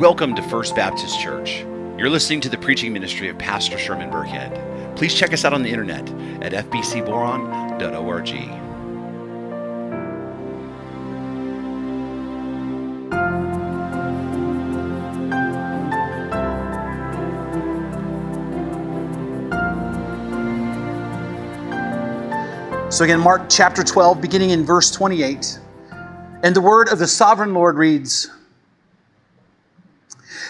Welcome to First Baptist Church. You're listening to the preaching ministry of Pastor Sherman Burkhead. Please check us out on the internet at fbcboron.org. So, again, Mark chapter 12, beginning in verse 28. And the word of the sovereign Lord reads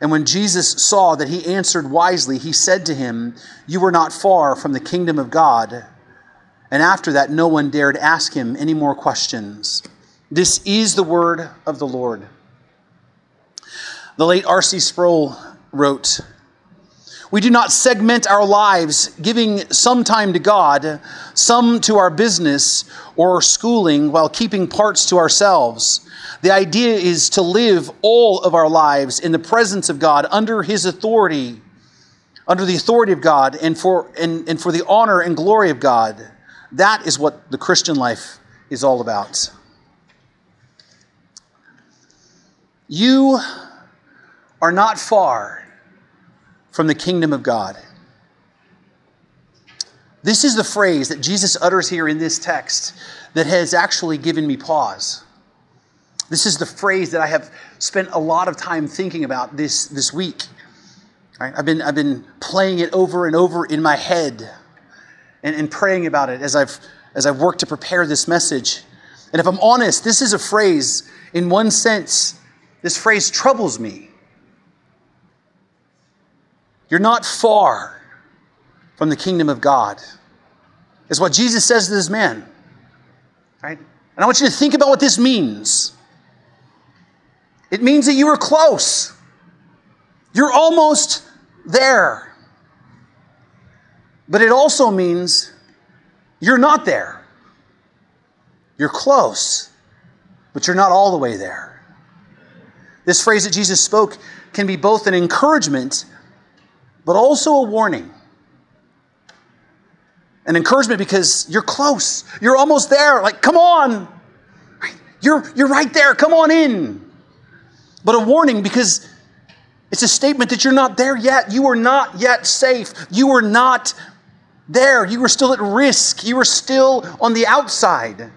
And when Jesus saw that he answered wisely, he said to him, You are not far from the kingdom of God. And after that, no one dared ask him any more questions. This is the word of the Lord. The late R.C. Sproul wrote, We do not segment our lives, giving some time to God, some to our business or schooling, while keeping parts to ourselves. The idea is to live all of our lives in the presence of God, under His authority, under the authority of God, and for, and, and for the honor and glory of God. That is what the Christian life is all about. You are not far from the kingdom of God. This is the phrase that Jesus utters here in this text that has actually given me pause. This is the phrase that I have spent a lot of time thinking about this, this week. Right? I've, been, I've been playing it over and over in my head and, and praying about it as I've, as I've worked to prepare this message. And if I'm honest, this is a phrase, in one sense, this phrase troubles me. You're not far from the kingdom of God, is what Jesus says to this man. Right? And I want you to think about what this means. It means that you are close. You're almost there. But it also means you're not there. You're close, but you're not all the way there. This phrase that Jesus spoke can be both an encouragement, but also a warning. An encouragement because you're close, you're almost there. Like, come on, you're, you're right there, come on in. But a warning because it's a statement that you're not there yet. You are not yet safe. You are not there. You are still at risk. You are still on the outside.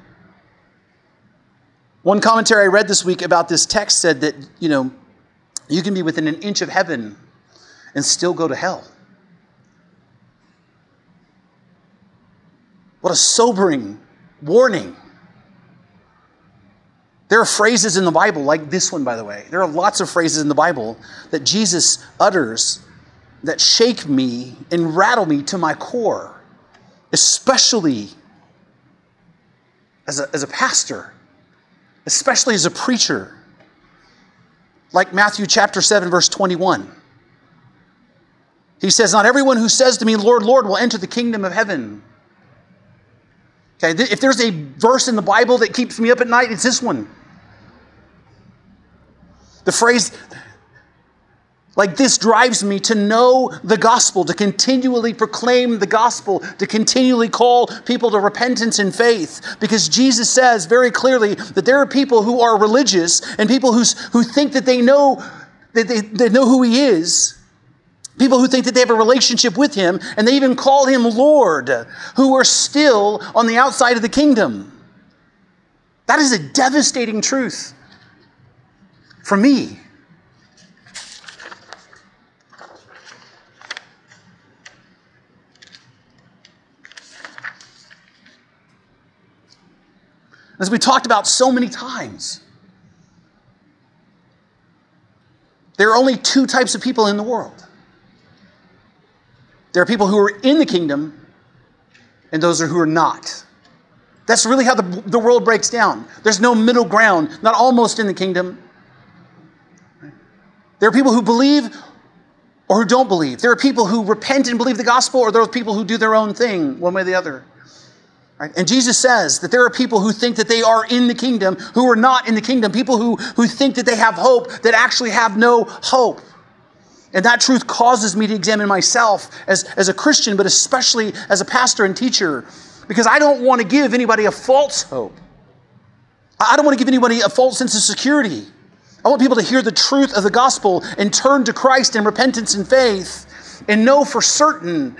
One commentary I read this week about this text said that, you know, you can be within an inch of heaven and still go to hell. What a sobering warning. There are phrases in the Bible, like this one, by the way. There are lots of phrases in the Bible that Jesus utters that shake me and rattle me to my core, especially as a, as a pastor, especially as a preacher. Like Matthew chapter 7, verse 21. He says, Not everyone who says to me, Lord, Lord, will enter the kingdom of heaven. Okay, if there's a verse in the Bible that keeps me up at night, it's this one. The phrase like this drives me to know the gospel, to continually proclaim the gospel, to continually call people to repentance and faith. Because Jesus says very clearly that there are people who are religious and people who, who think that they know that they, they know who he is. People who think that they have a relationship with him, and they even call him Lord, who are still on the outside of the kingdom. That is a devastating truth for me. As we talked about so many times, there are only two types of people in the world there are people who are in the kingdom, and those who are not. That's really how the, the world breaks down. There's no middle ground, not almost in the kingdom. There are people who believe or who don't believe. There are people who repent and believe the gospel, or there are people who do their own thing, one way or the other. Right? And Jesus says that there are people who think that they are in the kingdom who are not in the kingdom, people who, who think that they have hope that actually have no hope. And that truth causes me to examine myself as, as a Christian, but especially as a pastor and teacher, because I don't want to give anybody a false hope. I don't want to give anybody a false sense of security. I want people to hear the truth of the gospel and turn to Christ in repentance and faith and know for certain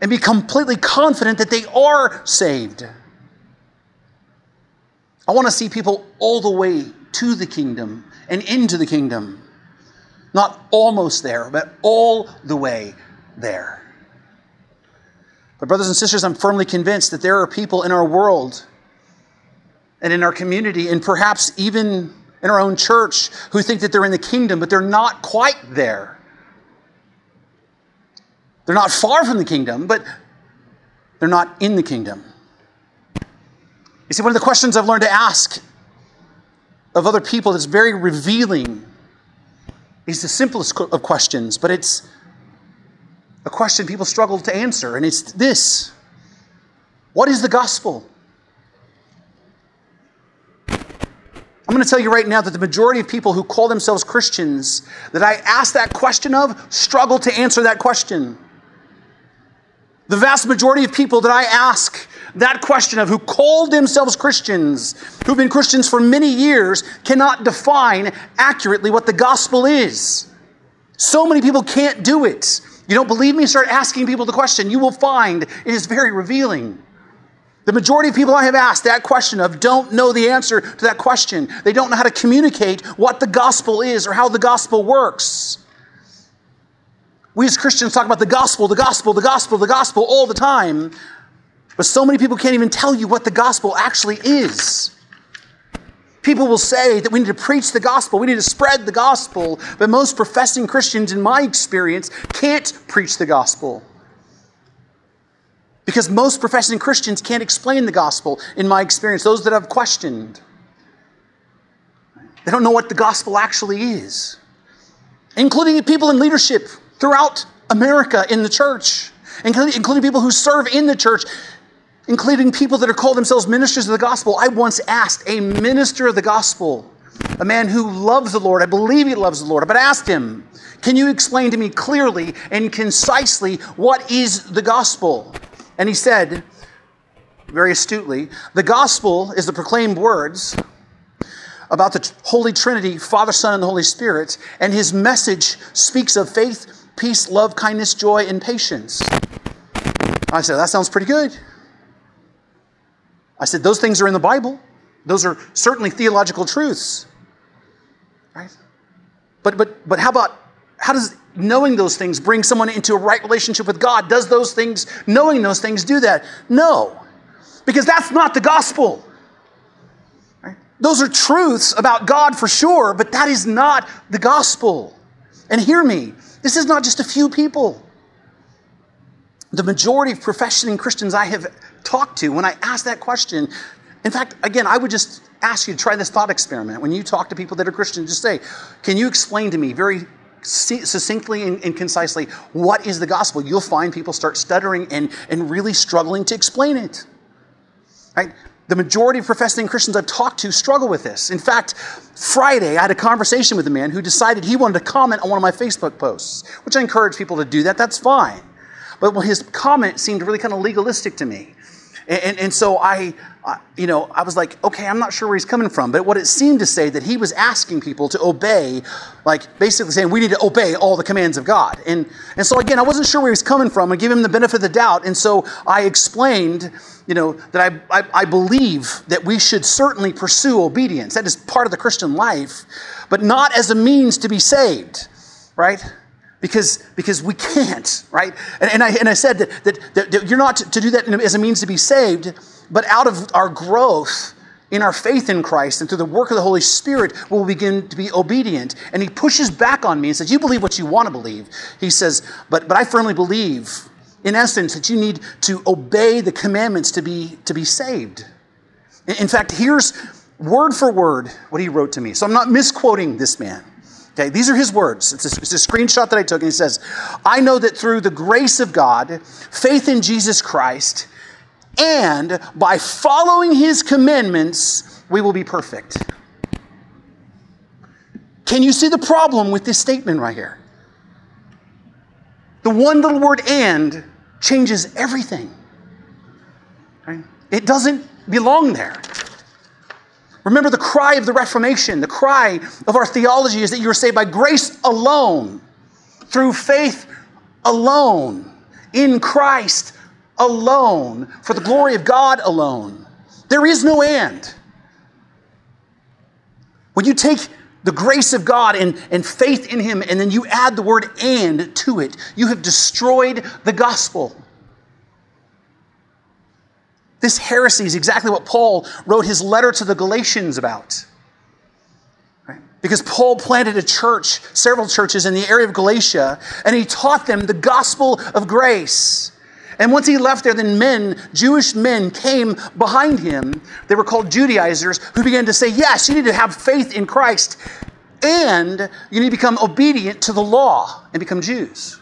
and be completely confident that they are saved. I want to see people all the way to the kingdom and into the kingdom. Not almost there, but all the way there. But, brothers and sisters, I'm firmly convinced that there are people in our world and in our community, and perhaps even in our own church, who think that they're in the kingdom, but they're not quite there. They're not far from the kingdom, but they're not in the kingdom. You see, one of the questions I've learned to ask of other people that's very revealing is the simplest of questions, but it's a question people struggle to answer, and it's this What is the gospel? I'm going to tell you right now that the majority of people who call themselves Christians that I ask that question of struggle to answer that question. The vast majority of people that I ask that question of who called themselves Christians, who've been Christians for many years, cannot define accurately what the gospel is. So many people can't do it. You don't believe me? Start asking people the question. You will find it is very revealing. The majority of people I have asked that question of don't know the answer to that question. They don't know how to communicate what the gospel is or how the gospel works. We as Christians talk about the gospel, the gospel, the gospel, the gospel all the time, but so many people can't even tell you what the gospel actually is. People will say that we need to preach the gospel, we need to spread the gospel, but most professing Christians, in my experience, can't preach the gospel. Because most professing Christians can't explain the gospel, in my experience, those that I've questioned. They don't know what the gospel actually is, including people in leadership throughout America in the church, including, including people who serve in the church, including people that are called themselves ministers of the gospel. I once asked a minister of the gospel, a man who loves the Lord, I believe he loves the Lord, but I asked him, Can you explain to me clearly and concisely what is the gospel? And he said, very astutely, the gospel is the proclaimed words about the Holy Trinity, Father, Son, and the Holy Spirit, and his message speaks of faith, peace, love, kindness, joy, and patience. I said, That sounds pretty good. I said, Those things are in the Bible. Those are certainly theological truths. Right? But, but, but how about, how does knowing those things bring someone into a right relationship with God? Does those things, knowing those things, do that? No, because that's not the gospel. Those are truths about God for sure, but that is not the gospel. And hear me, this is not just a few people. The majority of professing Christians I have talked to, when I ask that question, in fact, again, I would just ask you to try this thought experiment. When you talk to people that are Christians, just say, Can you explain to me very succinctly and, and, concisely what is the gospel? You'll find people start stuttering and, and really struggling to explain it. Right? The majority of professing Christians I've talked to struggle with this. In fact, Friday, I had a conversation with a man who decided he wanted to comment on one of my Facebook posts, which I encourage people to do that. That's fine. But well, his comment seemed really kind of legalistic to me. And, and, and so I, uh, you know, I was like, okay, I'm not sure where he's coming from. But what it seemed to say that he was asking people to obey, like basically saying we need to obey all the commands of God. And, and so again, I wasn't sure where he was coming from. I give him the benefit of the doubt. And so I explained, you know, that I, I, I believe that we should certainly pursue obedience. That is part of the Christian life, but not as a means to be saved, right? Because, because we can't, right? And, and, I, and I said that, that, that, you're not to, to do that as a means to be saved, but out of our growth in our faith in Christ and through the work of the Holy Spirit, we will begin to be obedient. And he pushes back on me and says, You believe what you want to believe. He says, But, but I firmly believe, in essence, that you need to obey the commandments to be, to be saved. In fact, here's word for word what he wrote to me. So I'm not misquoting this man. Okay, these are his words. It's a, it's a, screenshot that I took, and he says, I know that through the grace of God, faith in Jesus Christ, and by following his commandments, we will be perfect. Can you see the problem with this statement right here? The one little word and changes everything. Right? It doesn't belong there. Remember the cry of the Reformation, the cry of our theology is that you are saved by grace alone, through faith alone, in Christ alone, for the glory of God alone. There is no end. When you take the grace of God and, and faith in Him, and then you add the word and to it, you have destroyed the gospel. This heresy is exactly what Paul wrote his letter to the Galatians about. Because Paul planted a church, several churches in the area of Galatia, and he taught them the gospel of grace. And once he left there, then men, Jewish men, came behind him. They were called Judaizers, who began to say, Yes, you need to have faith in Christ, and you need to become obedient to the law and become Jews.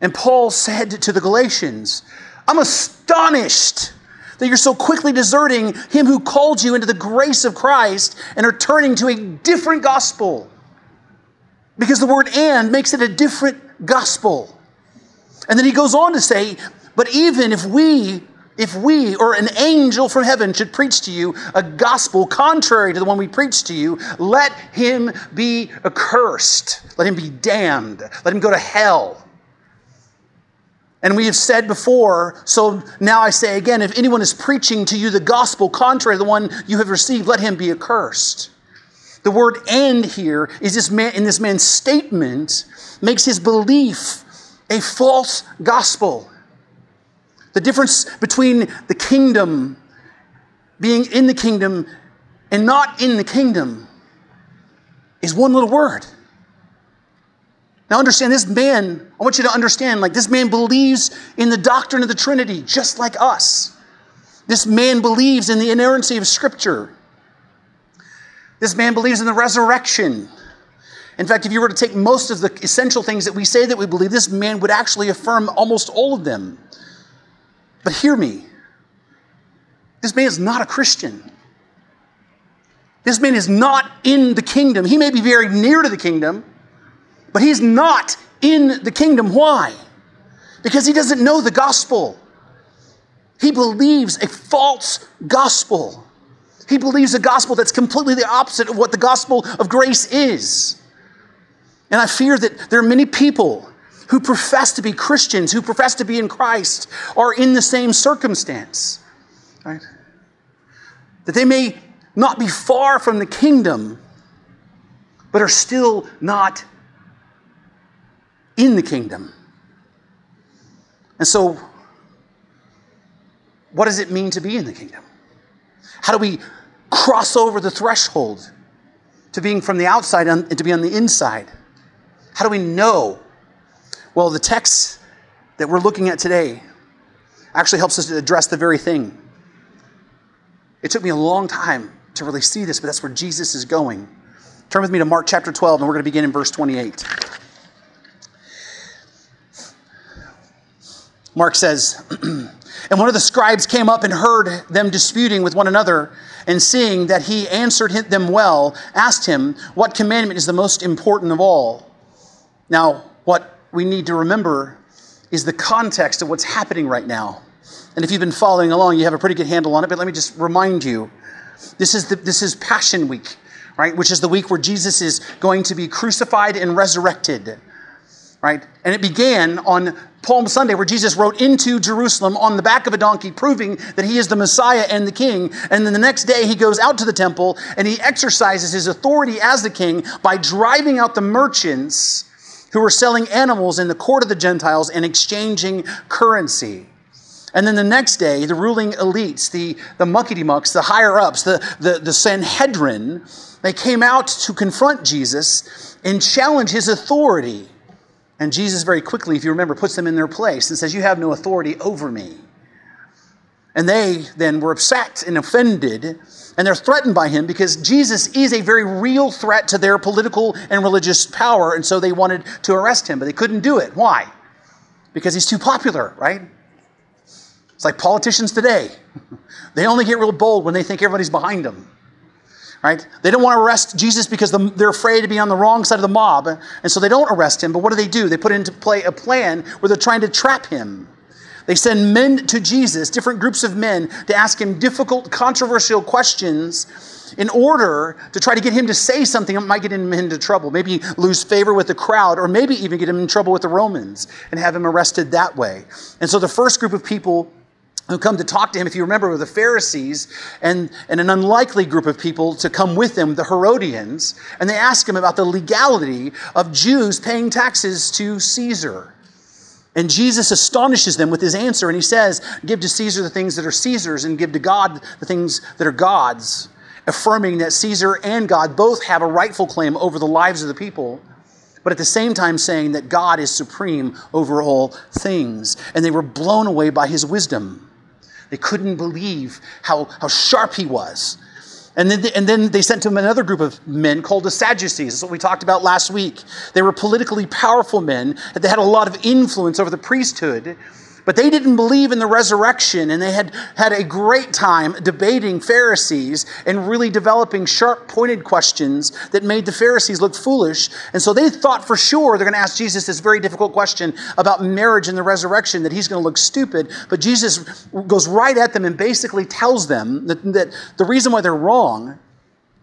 And Paul said to the Galatians, I'm astonished that you're so quickly deserting him who called you into the grace of Christ and are turning to a different gospel. Because the word and makes it a different gospel. And then he goes on to say, but even if we if we or an angel from heaven should preach to you a gospel contrary to the one we preach to you, let him be accursed. Let him be damned. Let him go to hell. And we have said before, so now I say again if anyone is preaching to you the gospel contrary to the one you have received, let him be accursed. The word and here is this man in this man's statement makes his belief a false gospel. The difference between the kingdom being in the kingdom and not in the kingdom is one little word. Now, understand this man, I want you to understand, like, this man believes in the doctrine of the Trinity just like us. This man believes in the inerrancy of Scripture. This man believes in the resurrection. In fact, if you were to take most of the essential things that we say that we believe, this man would actually affirm almost all of them. But hear me this man is not a Christian. This man is not in the kingdom. He may be very near to the kingdom. But he's not in the kingdom. Why? Because he doesn't know the gospel. He believes a false gospel. He believes a gospel that's completely the opposite of what the gospel of grace is. And I fear that there are many people who profess to be Christians, who profess to be in Christ, are in the same circumstance. Right? That they may not be far from the kingdom, but are still not in the kingdom. And so, what does it mean to be in the kingdom? How do we cross over the threshold to being from the outside and to be on the inside? How do we know? Well, the text that we're looking at today actually helps us to address the very thing. It took me a long time to really see this, but that's where Jesus is going. Turn with me to Mark chapter 12, and we're going to begin in verse 28. Mark says, And one of the scribes came up and heard them disputing with one another, and seeing that he answered them well, asked him, What commandment is the most important of all? Now, what we need to remember is the context of what's happening right now. And if you've been following along, you have a pretty good handle on it, but let me just remind you this is, the, this is Passion Week, right? Which is the week where Jesus is going to be crucified and resurrected right? And it began on Palm Sunday, where Jesus rode into Jerusalem on the back of a donkey, proving that he is the Messiah and the King. And then the next day, he goes out to the temple and he exercises his authority as the King by driving out the merchants who were selling animals in the court of the Gentiles and exchanging currency. And then the next day, the ruling elites, the, the muckety mucks, the higher ups, the, the, the Sanhedrin, they came out to confront Jesus and challenge his authority. And Jesus, very quickly, if you remember, puts them in their place and says, You have no authority over me. And they then were upset and offended, and they're threatened by him because Jesus is a very real threat to their political and religious power. And so they wanted to arrest him, but they couldn't do it. Why? Because he's too popular, right? It's like politicians today. They only get real bold when they think everybody's behind them. Right? They don't want to arrest Jesus because they're afraid to be on the wrong side of the mob. And so they don't arrest him. But what do they do? They put into play a plan where they're trying to trap him. They send men to Jesus, different groups of men, to ask him difficult, controversial questions in order to try to get him to say something that might get him into trouble. Maybe lose favor with the crowd, or maybe even get him in trouble with the Romans and have him arrested that way. And so the first group of people who come to talk to him, if you remember, were the Pharisees and, and an unlikely group of people to come with them, the Herodians, and they ask him about the legality of Jews paying taxes to Caesar. And Jesus astonishes them with his answer, and he says, Give to Caesar the things that are Caesar's, and give to God the things that are God's, affirming that Caesar and God both have a rightful claim over the lives of the people, but at the same time saying that God is supreme over all things. And they were blown away by his wisdom. They couldn't believe how, how sharp he was and then, and then they sent to him another group of men called the Sadducees. That's what we talked about last week. They were politically powerful men, they had a lot of influence over the priesthood. But they didn't believe in the resurrection, and they had had a great time debating Pharisees and really developing sharp pointed questions that made the Pharisees look foolish. And so they thought for sure they're going to ask Jesus this very difficult question about marriage and the resurrection, that he's going to look stupid. But Jesus goes right at them and basically tells them that, that the reason why they're wrong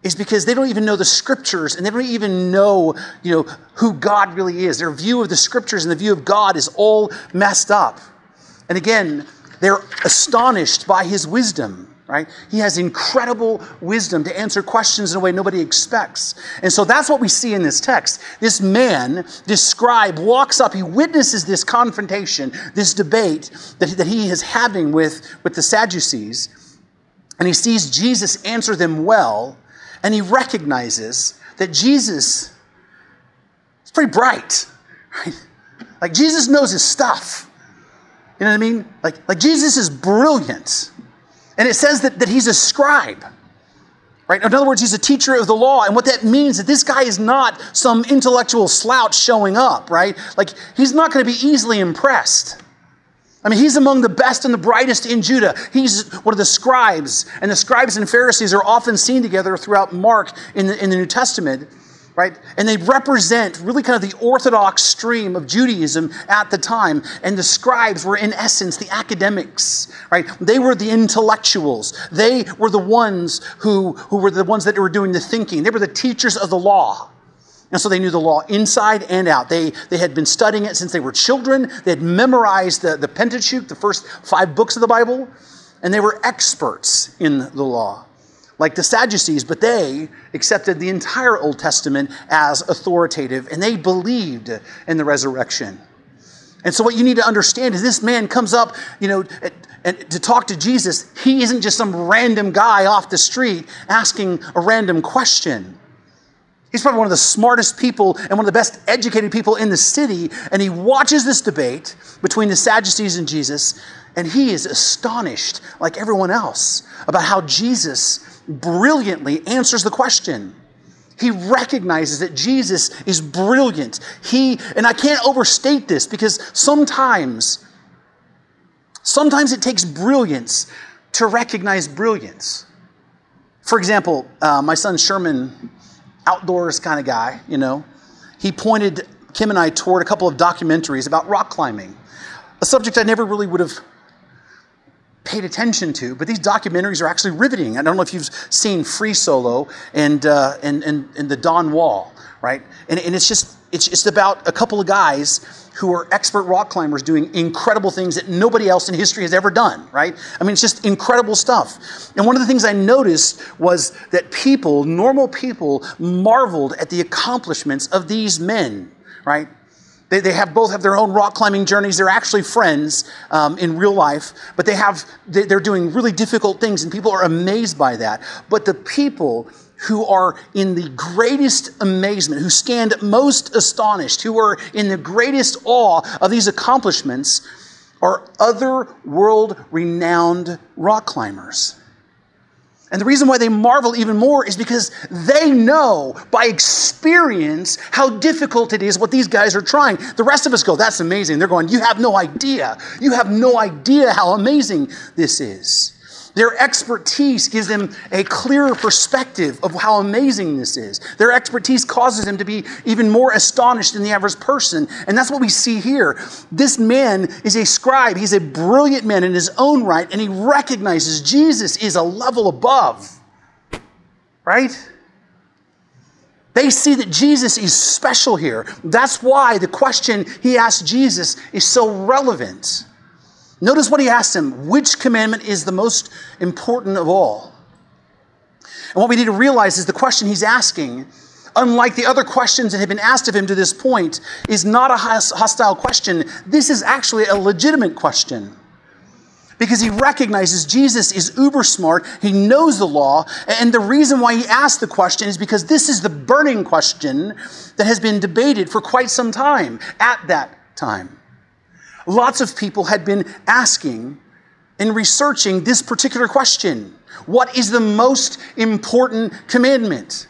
is because they don't even know the scriptures and they don't even know, you know, who God really is. Their view of the scriptures and the view of God is all messed up. And again, they're astonished by his wisdom, right? He has incredible wisdom to answer questions in a way nobody expects. And so that's what we see in this text. This man, this scribe, walks up, he witnesses this confrontation, this debate that, that he is having with, with the Sadducees, and he sees Jesus answer them well, and he recognizes that Jesus is pretty bright, right? Like Jesus knows his stuff. You know what I mean? Like, like Jesus is brilliant. And it says that, that he's a scribe. Right? In other words, he's a teacher of the law. And what that means is that this guy is not some intellectual slouch showing up, right? Like, he's not going to be easily impressed. I mean, he's among the best and the brightest in Judah. He's one of the scribes. And the scribes and Pharisees are often seen together throughout Mark in the, in the New Testament right? And they represent really kind of the orthodox stream of Judaism at the time. And the scribes were, in essence, the academics, right? They were the intellectuals. They were the ones who, who were the ones that were doing the thinking. They were the teachers of the law. And so they knew the law inside and out. They, they had been studying it since they were children. They had memorized the, the Pentateuch, the first five books of the Bible, and they were experts in the law like the Sadducees, but they accepted the entire Old Testament as authoritative and they believed in the resurrection. And so, what you need to understand is this man comes up, you know, and to talk to Jesus. He isn't just some random guy off the street asking a random question. He's probably one of the smartest people and one of the best educated people in the city. And he watches this debate between the Sadducees and Jesus, and he is astonished, like everyone else, about how Jesus brilliantly answers the question. He recognizes that Jesus is brilliant. He, and I can't overstate this because sometimes, sometimes it takes brilliance to recognize brilliance. For example, uh, my son Sherman, outdoors kind of guy, you know, he pointed Kim and I toward a couple of documentaries about rock climbing, a subject I never really would have paid attention to, but these documentaries are actually riveting. I don't know if you've seen Free Solo and, uh, and, and, and The Dawn Wall, right? And, and it's just it's just about a couple of guys who are expert rock climbers doing incredible things that nobody else in history has ever done, right? I mean, it's just incredible stuff. And one of the things I noticed was that people, normal people, marveled at the accomplishments of these men, right? They, they have both have their own rock climbing journeys. They're actually friends um, in real life, but they have they, they're doing really difficult things, and people are amazed by that. But the people who are in the greatest amazement, who stand most astonished, who are in the greatest awe of these accomplishments, are other world renowned rock climbers. And the reason why they marvel even more is because they know by experience how difficult it is what these guys are trying. The rest of us go, that's amazing. They're going, you have no idea. You have no idea how amazing this is. Their expertise gives them a clearer perspective of how amazing this is. Their expertise causes them to be even more astonished than the average person. And that's what we see here. This man is a scribe, he's a brilliant man in his own right, and he recognizes Jesus is a level above. Right? They see that Jesus is special here. That's why the question he asked Jesus is so relevant. Notice what he asks him which commandment is the most important of all? And what we need to realize is the question he's asking, unlike the other questions that have been asked of him to this point, is not a hostile question. This is actually a legitimate question. Because he recognizes Jesus is uber smart, he knows the law, and the reason why he asked the question is because this is the burning question that has been debated for quite some time at that time lots of people had been asking and researching this particular question What is the most important commandment?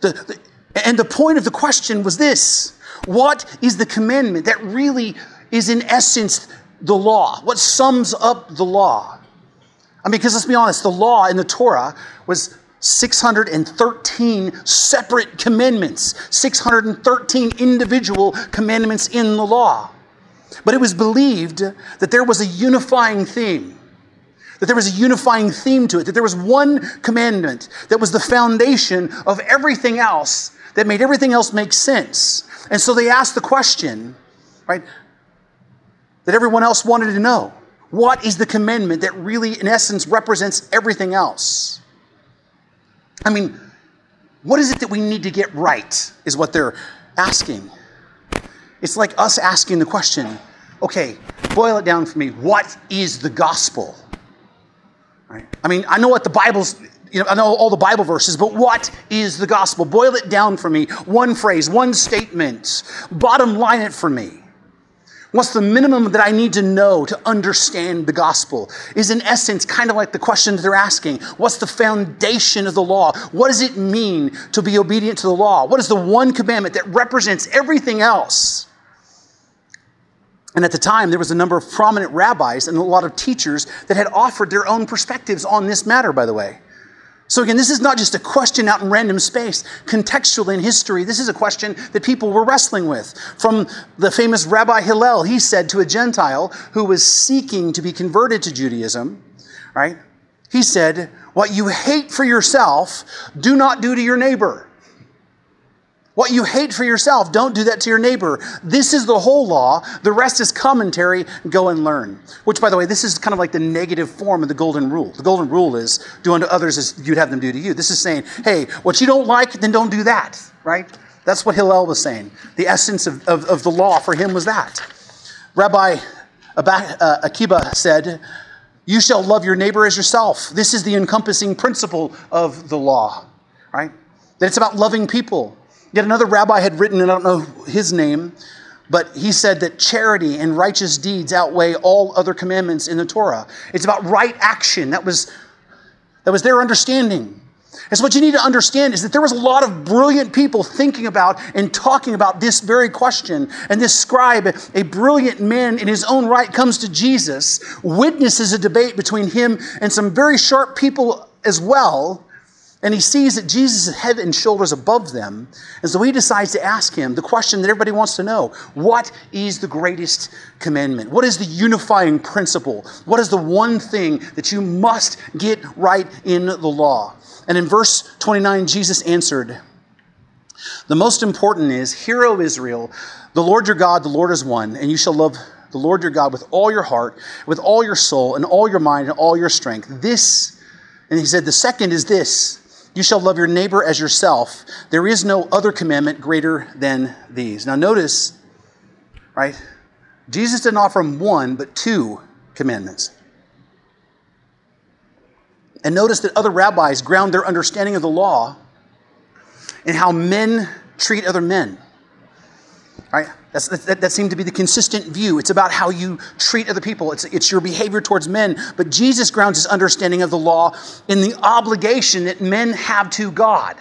The, the, and the point of the question was this What is the commandment that really is, in essence, the law? What sums up the law? I mean, because let's be honest, the law in the Torah was 613 separate commandments, 613 individual commandments in the law. But it was believed that there was a unifying theme, that there was a unifying theme to it, that there was one commandment that was the foundation of everything else, that made everything else make sense. And so they asked the question, right, that everyone else wanted to know. What is the commandment that really, in essence, represents everything else? I mean, what is it that we need to get right, is what they're asking. It's like us asking the question okay, boil it down for me. What is the gospel? Right? I mean, I know what the Bible's, you know, I know all the Bible verses, but what is the gospel? Boil it down for me. One phrase, one statement. Bottom line it for me. What's the minimum that I need to know to understand the gospel? Is in essence kind of like the question that they're asking. What's the foundation of the law? What does it mean to be obedient to the law? What is the one commandment that represents everything else? And at the time, there was a number of prominent rabbis and a lot of teachers that had offered their own perspectives on this matter, by the way. So, again, this is not just a question out in random space. Contextually in history, this is a question that people were wrestling with. From the famous Rabbi Hillel, he said to a Gentile who was seeking to be converted to Judaism, right? He said, What you hate for yourself, do not do to your neighbor. What you hate for yourself, don't do that to your neighbor. This is the whole law. The rest is commentary. Go and learn. Which, by the way, this is kind of like the negative form of the golden rule. The golden rule is do unto others as you'd have them do to you. This is saying, hey, what you don't like, then don't do that, right? That's what Hillel was saying. The essence of, of, of the law for him was that. Rabbi uh, Akiba said, You shall love your neighbor as yourself. This is the encompassing principle of the law, right? That it's about loving people. Yet another rabbi had written, and I don't know his name, but he said that charity and righteous deeds outweigh all other commandments in the Torah. It's about right action. That was, that was their understanding. And so, what you need to understand is that there was a lot of brilliant people thinking about and talking about this very question. And this scribe, a brilliant man in his own right, comes to Jesus, witnesses a debate between him and some very sharp people as well and he sees that Jesus is head and shoulders above them. And so he decides to ask him the question that everybody wants to know What is the greatest commandment? What is the unifying principle? What is the one thing that you must get right in the law? And in verse 29, Jesus answered, The most important is, Hear, O Israel, the Lord your God, the Lord is one, and you shall love the Lord your God with all your heart, with all your soul, and all your mind, and all your strength. This, and he said, the second is this you shall love your neighbor as yourself. There is no other commandment greater than these. Now, notice right? Jesus didn't offer them one, but two commandments. And notice that other rabbis ground their understanding of the law in how men treat other men. Right? That's, that, that seemed to be the consistent view. It's about how you treat other people, it's, it's your behavior towards men. But Jesus grounds his understanding of the law in the obligation that men have to God.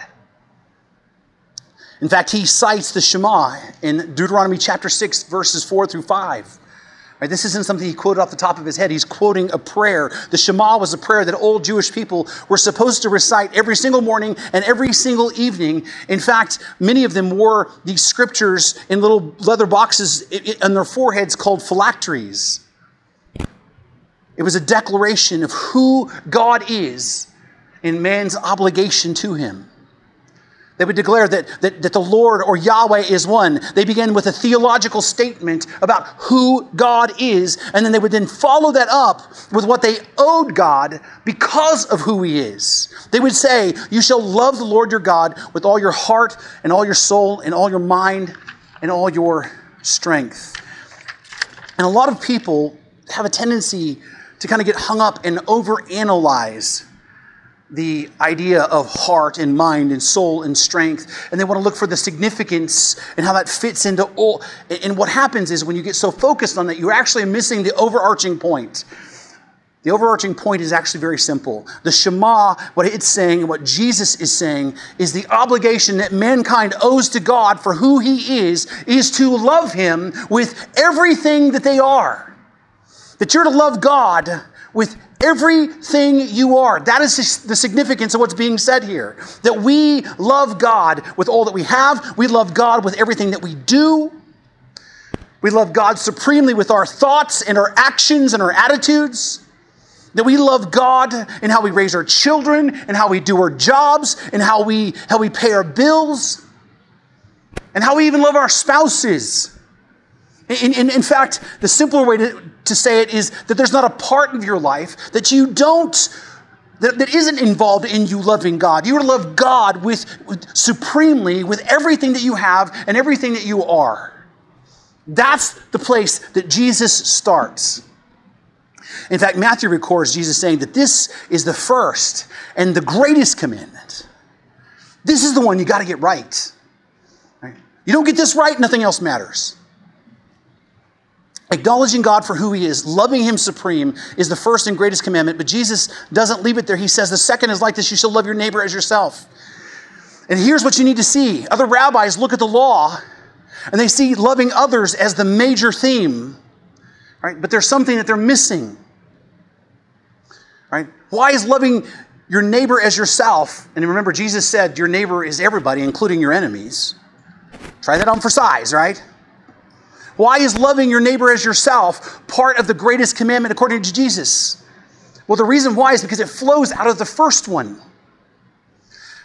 In fact, he cites the Shema in Deuteronomy chapter 6, verses 4 through 5. Right, this isn't something he quoted off the top of his head. He's quoting a prayer. The Shema was a prayer that old Jewish people were supposed to recite every single morning and every single evening. In fact, many of them wore these scriptures in little leather boxes on their foreheads called phylacteries. It was a declaration of who God is and man's obligation to him. They would declare that, that, that, the Lord or Yahweh is one. They begin with a theological statement about who God is, and then they would then follow that up with what they owed God because of who He is. They would say, You shall love the Lord your God with all your heart and all your soul and all your mind and all your strength. And a lot of people have a tendency to kind of get hung up and overanalyze the idea of heart and mind and soul and strength and they want to look for the significance and how that fits into all and what happens is when you get so focused on that you're actually missing the overarching point. The overarching point is actually very simple. The shema what it's saying and what jesus is saying is the obligation that mankind owes to god for who he is is to love him with everything that they are that you're to love god with everything you are. That is the significance of what's being said here. That we love God with all that we have, we love God with everything that we do. We love God supremely with our thoughts and our actions and our attitudes. That we love God in how we raise our children and how we do our jobs and how we, how we pay our bills and how we even love our spouses. In, in, in, fact, the simpler way to, to say it is that there's not a part of your life that you don't, that, that isn't involved in you loving God. You love God with, with supremely with everything that you have and everything that you are. That's the place that Jesus starts. In fact, Matthew records Jesus saying that this is the first and the greatest commandment. This is the one you got to get right. right. You don't get this right, nothing else matters. Acknowledging God for who He is, loving Him supreme, is the first and greatest commandment. But Jesus doesn't leave it there. He says the second is like this you shall love your neighbor as yourself. And here's what you need to see other rabbis look at the law and they see loving others as the major theme, right? But there's something that they're missing, right? Why is loving your neighbor as yourself? And remember, Jesus said your neighbor is everybody, including your enemies. Try that on for size, right? Why is loving your neighbor as yourself part of the greatest commandment according to Jesus? Well, the reason why is because it flows out of the first one.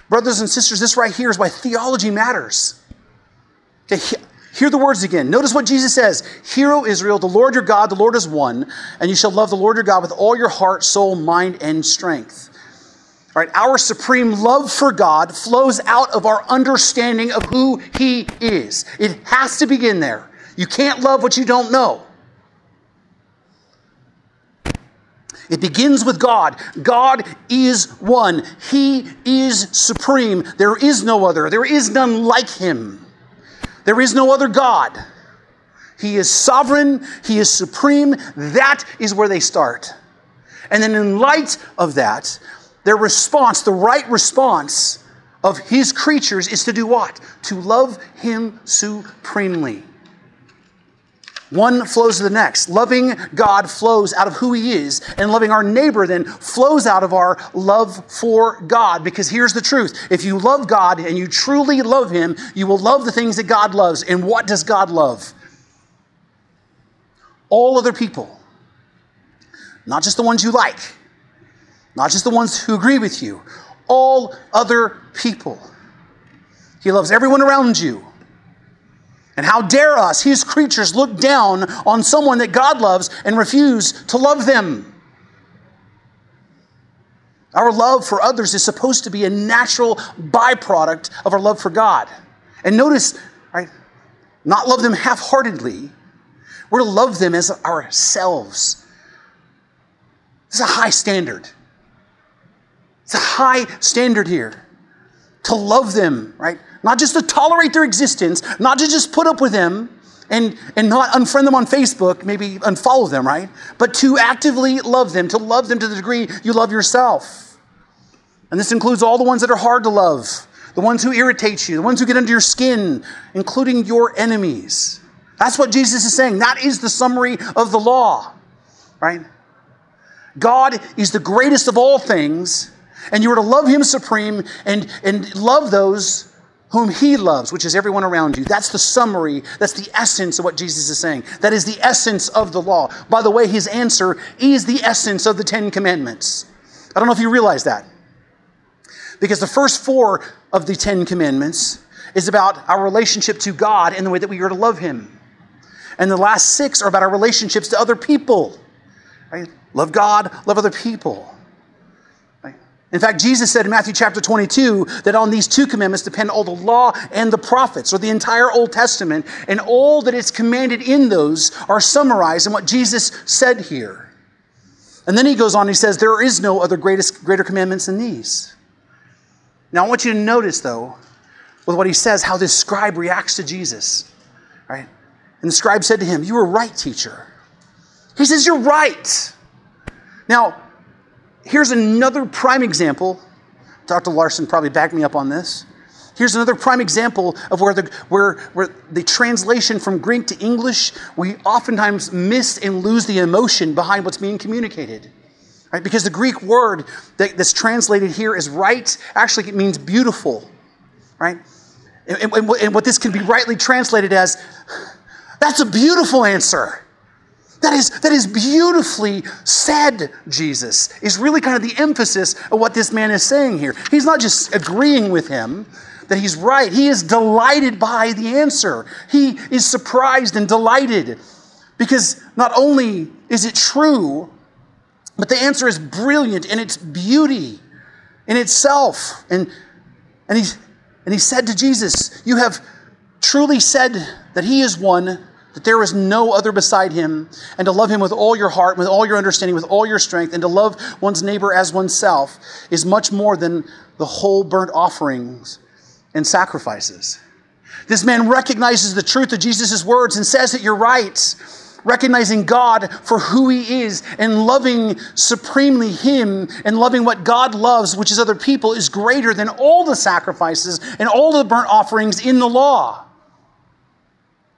Brothers and sisters, this right here is why theology matters. Okay, hear the words again. Notice what Jesus says Hear, O Israel, the Lord your God, the Lord is one, and you shall love the Lord your God with all your heart, soul, mind, and strength. All right, our supreme love for God flows out of our understanding of who He is. It has to begin there. You can't love what you don't know. It begins with God. God is one. He is supreme. There is no other. There is none like him. There is no other God. He is sovereign. He is supreme. That is where they start. And then, in light of that, their response, the right response of his creatures, is to do what? To love him supremely. One flows to the next. Loving God flows out of who He is, and loving our neighbor then flows out of our love for God. Because here's the truth if you love God and you truly love Him, you will love the things that God loves. And what does God love? All other people, not just the ones you like, not just the ones who agree with you, all other people. He loves everyone around you. And how dare us, his creatures, look down on someone that God loves and refuse to love them? Our love for others is supposed to be a natural byproduct of our love for God. And notice, right, not love them half heartedly, We're to love them as ourselves. This is a high standard. It's a high standard here to love them, right? Not just to tolerate their existence, not to just put up with them and, and not unfriend them on Facebook, maybe unfollow them, right? But to actively love them, to love them to the degree you love yourself. And this includes all the ones that are hard to love, the ones who irritate you, the ones who get under your skin, including your enemies. That's what Jesus is saying. That is the summary of the law, right? God is the greatest of all things, and you are to love him supreme and, and love those whom he loves, which is everyone around you. That's the summary, that's the essence of what Jesus is saying. That is the essence of the law. By the way, his answer is the essence of the Ten Commandments. I don't know if you realize that. Because the first four of the Ten Commandments is about our relationship to God and the way that we are to love him. And the last six are about our relationships to other people. Right? Love God, love other people. In fact, Jesus said in Matthew chapter 22 that on these two commandments depend all the law and the prophets, or the entire Old Testament, and all that is commanded in those are summarized in what Jesus said here. And then he goes on, he says, There is no other greatest, greater commandments than these. Now, I want you to notice, though, with what he says, how this scribe reacts to Jesus. Right? And the scribe said to him, You were right, teacher. He says, You're right. Now, here's another prime example. Dr. Larson probably backed me up on this. Here's another prime example of where the, where, where the translation from Greek to English, we oftentimes miss and lose the emotion behind what's being communicated. Right? Because the Greek word that, that's translated here is right, actually, it means beautiful. Right? And, and, and what this can be rightly translated as that's a beautiful answer. That is, that is beautifully said, Jesus, is really kind of the emphasis of what this man is saying here. He's not just agreeing with him that he's right, he is delighted by the answer. He is surprised and delighted because not only is it true, but the answer is brilliant in its beauty in itself. And, and, he, and he said to Jesus, You have truly said that he is one that there is no other beside him, and to love him with all your heart, with all your understanding, with all your strength, and to love one's neighbor as oneself is much more than the whole burnt offerings and sacrifices. This man recognizes the truth of Jesus' words and says that you're right, recognizing God for who he is and loving supremely him and loving what God loves, which is other people, is greater than all the sacrifices and all the burnt offerings in the law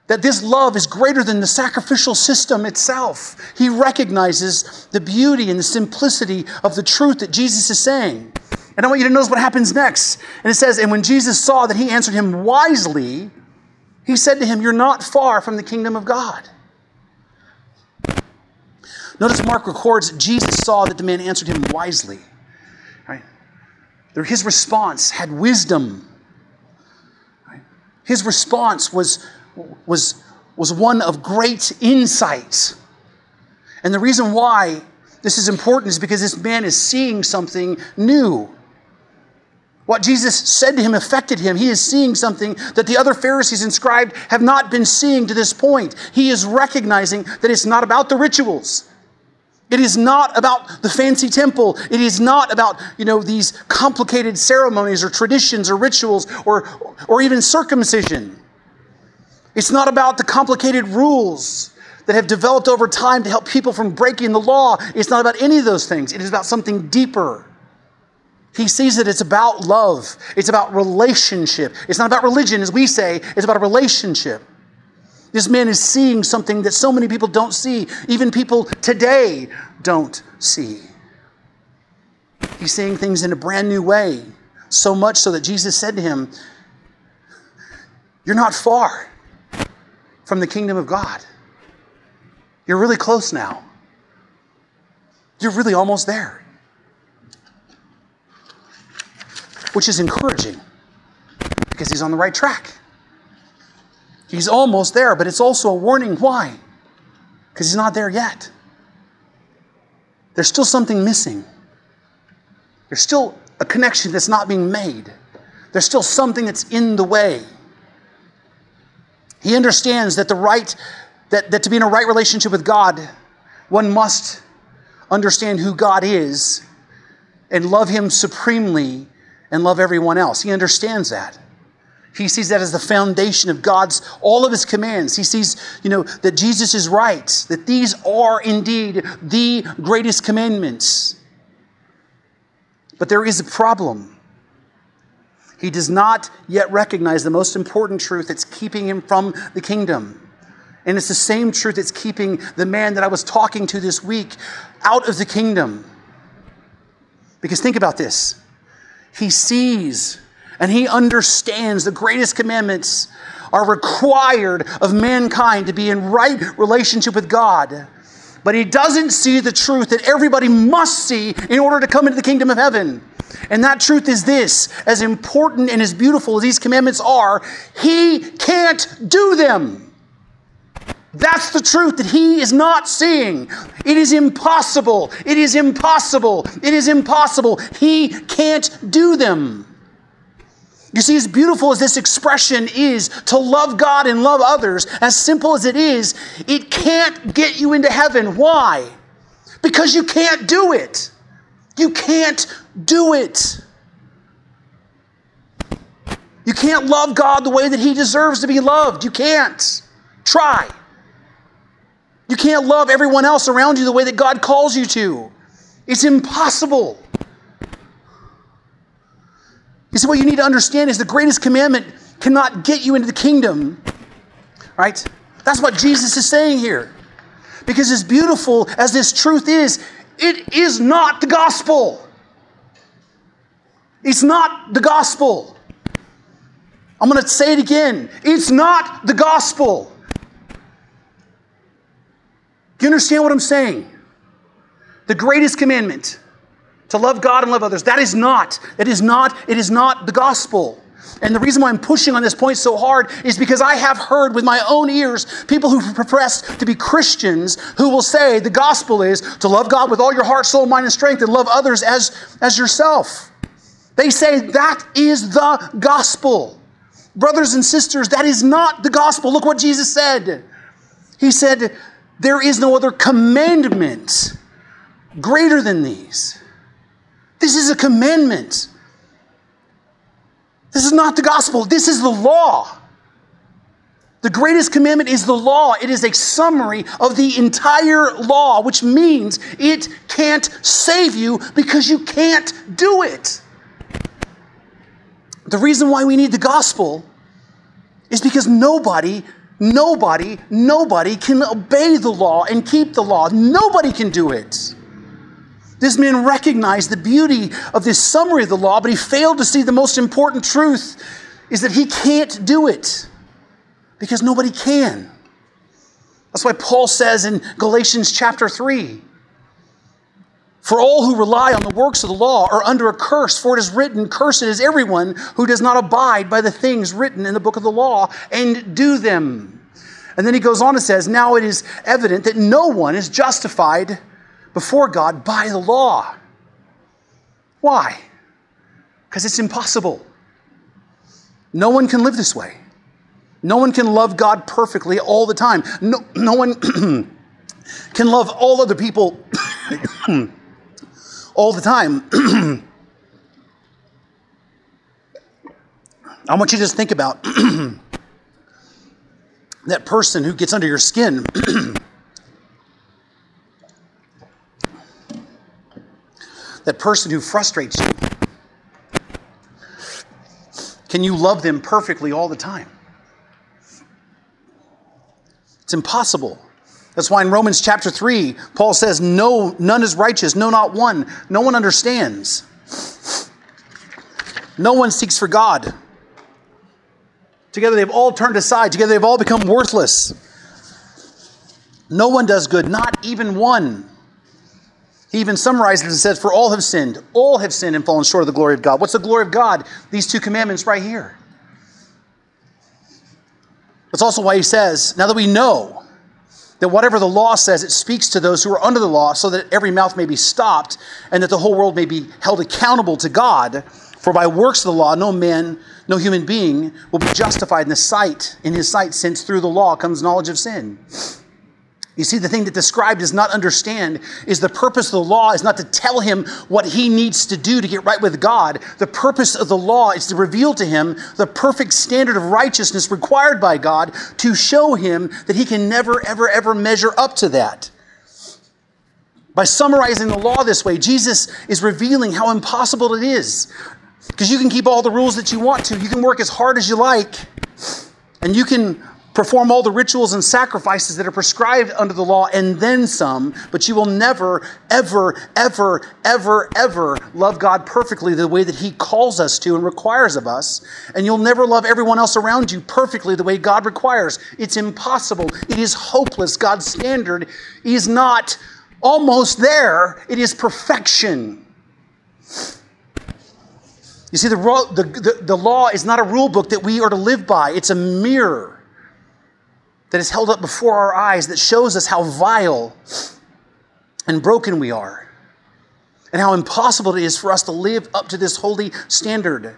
that this love is greater than the sacrificial system itself. He recognizes the beauty and the simplicity of the truth that Jesus is saying. And I want you to notice what happens next. And it says, And when Jesus saw that he answered him wisely, he said to him, You're not far from the kingdom of God. Notice Mark records Jesus saw that the man answered him wisely. Right? His response had wisdom. His response was was, was one of great insight. And the reason why this is important is because this man is seeing something new. What Jesus said to him affected him. He is seeing something that the other Pharisees and scribes have not been seeing to this point. He is recognizing that it's not about the rituals. It is not about the fancy temple. It is not about, you know, these complicated ceremonies or traditions or rituals or, or even circumcision. It's not about the complicated rules that have developed over time to help people from breaking the law. It's not about any of those things. It is about something deeper. He sees that it's about love, it's about relationship. It's not about religion, as we say, it's about a relationship. This man is seeing something that so many people don't see, even people today don't see. He's seeing things in a brand new way, so much so that Jesus said to him, You're not far from the kingdom of God. You're really close now. You're really almost there. Which is encouraging because he's on the right track. He's almost there, but it's also a warning. Why? Because he's not there yet. There's still something missing. There's still a connection that's not being made. There's still something that's in the way. He understands that the right that, that to be in a right relationship with God, one must understand who God is and love Him supremely and love everyone else. He understands that. He sees that as the foundation of God's all of his commands. He sees, you know, that Jesus is right, that these are indeed the greatest commandments. But there is a problem. He does not yet recognize the most important truth that's keeping him from the kingdom. And it's the same truth that's keeping the man that I was talking to this week out of the kingdom. Because think about this. He sees and he understands the greatest commandments are required of mankind to be in right relationship with God. But he doesn't see the truth that everybody must see in order to come into the kingdom of heaven. And that truth is this as important and as beautiful as these commandments are, he can't do them. That's the truth that he is not seeing. It is impossible. It is impossible. It is impossible. He can't do them. You see, as beautiful as this expression is to love God and love others, as simple as it is, it can't get you into heaven. Why? Because you can't do it. You can't do it. You can't love God the way that He deserves to be loved. You can't. Try. You can't love everyone else around you the way that God calls you to. It's impossible. You see, what you need to understand is the greatest commandment cannot get you into the kingdom, right? That's what Jesus is saying here. Because as beautiful as this truth is, it is not the gospel. It's not the gospel. I'm going to say it again. It's not the gospel. Do you understand what I'm saying? The greatest commandment to love God and love others. That is not, it is not, it is not the gospel. And the reason why I'm pushing on this point so hard is because I have heard with my own ears people who profess to be Christians who will say the gospel is to love God with all your heart, soul, mind, and strength and love others as, as yourself. They say that is the gospel. Brothers and sisters, that is not the gospel. Look what Jesus said. He said, There is no other commandment greater than these this is a commandment. This is not the gospel, this is the law. The greatest commandment is the law. It is a summary of the entire law, which means it can't save you because you can't do it. The reason why we need the gospel is because nobody, nobody, nobody can obey the law and keep the law. Nobody can do it. This man recognized the beauty of this summary of the law, but he failed to see the most important truth is that he can't do it because nobody can. That's why Paul says in Galatians chapter 3 For all who rely on the works of the law are under a curse, for it is written, Cursed is everyone who does not abide by the things written in the book of the law and do them. And then he goes on and says, Now it is evident that no one is justified before God by the law. Why? Because it's impossible. No one can live this way. No one can love God perfectly all the time. No, no one can love all other people all the time. I want you to just think about that person who gets under your skin that person who frustrates you? Can you love them perfectly all the time? It's impossible. That's why in Romans chapter 3, Paul says, No, none is righteous, no, not one. No one understands. No one seeks for God. Together they've all turned aside. Together they've all become worthless. No one does good, not even one. He even summarizes and says, For all have sinned. All have sinned and fallen short of the glory of God. What's the glory of God? These two commandments right here. That's also why he says, Now that we know that whatever the law says, it speaks to those who are under the law, so that every mouth may be stopped, and that the whole world may be held accountable to God. For by works of the law, no man, no human being will be justified in the sight, in his sight, since through the law comes knowledge of sin. You see, the thing that the scribe does not understand is the purpose of the law is not to tell him what he needs to do to get right with God. The purpose of the law is to reveal to him the perfect standard of righteousness required by God to show him that he can never, ever, ever measure up to that. By summarizing the law this way, Jesus is revealing how impossible it is. Because you can keep all the rules that you want to, you can work as hard as you like, and you can perform all the rituals and sacrifices that are prescribed under the law and then some, but you will never, ever, ever, ever, ever love God perfectly the way that He calls us to and requires of us. And you'll never love everyone else around you perfectly the way God requires. It's impossible. It is hopeless. God's standard is not almost there, it is perfection. You see, the, the, the, the law is not a rule book that we are to live by, it's a mirror that is held up before our eyes that shows us how vile and broken we are, and how impossible it is for us to live up to this holy standard.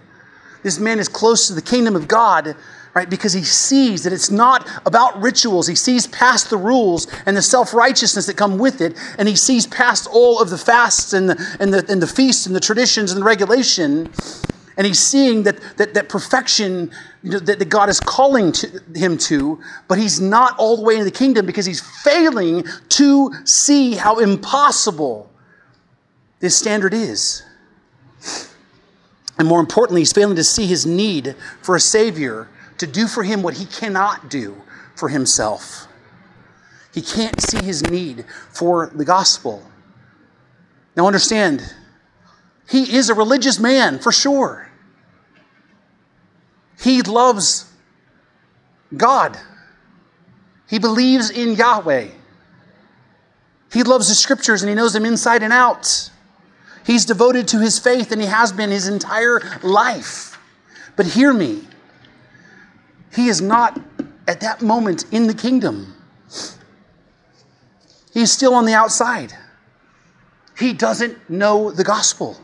This man is close to the kingdom of God, right? Because he sees that it's not about rituals. He sees past the rules and the self righteousness that come with it, and he sees past all of the fasts and the, and, the, and the feasts and the traditions and the regulation. And he's seeing that, that, that perfection you know, that, that God is calling to, him to, but he's not all the way in the kingdom because he's failing to see how impossible this standard is. And more importantly, he's failing to see his need for a Savior to do for him what he cannot do for himself. He can't see his need for the gospel. Now, understand, he is a religious man for sure. He loves God. He believes in Yahweh. He loves the scriptures and he knows them inside and out. He's devoted to his faith and he has been his entire life. But hear me, he is not at that moment in the kingdom. He's still on the outside. He doesn't know the gospel.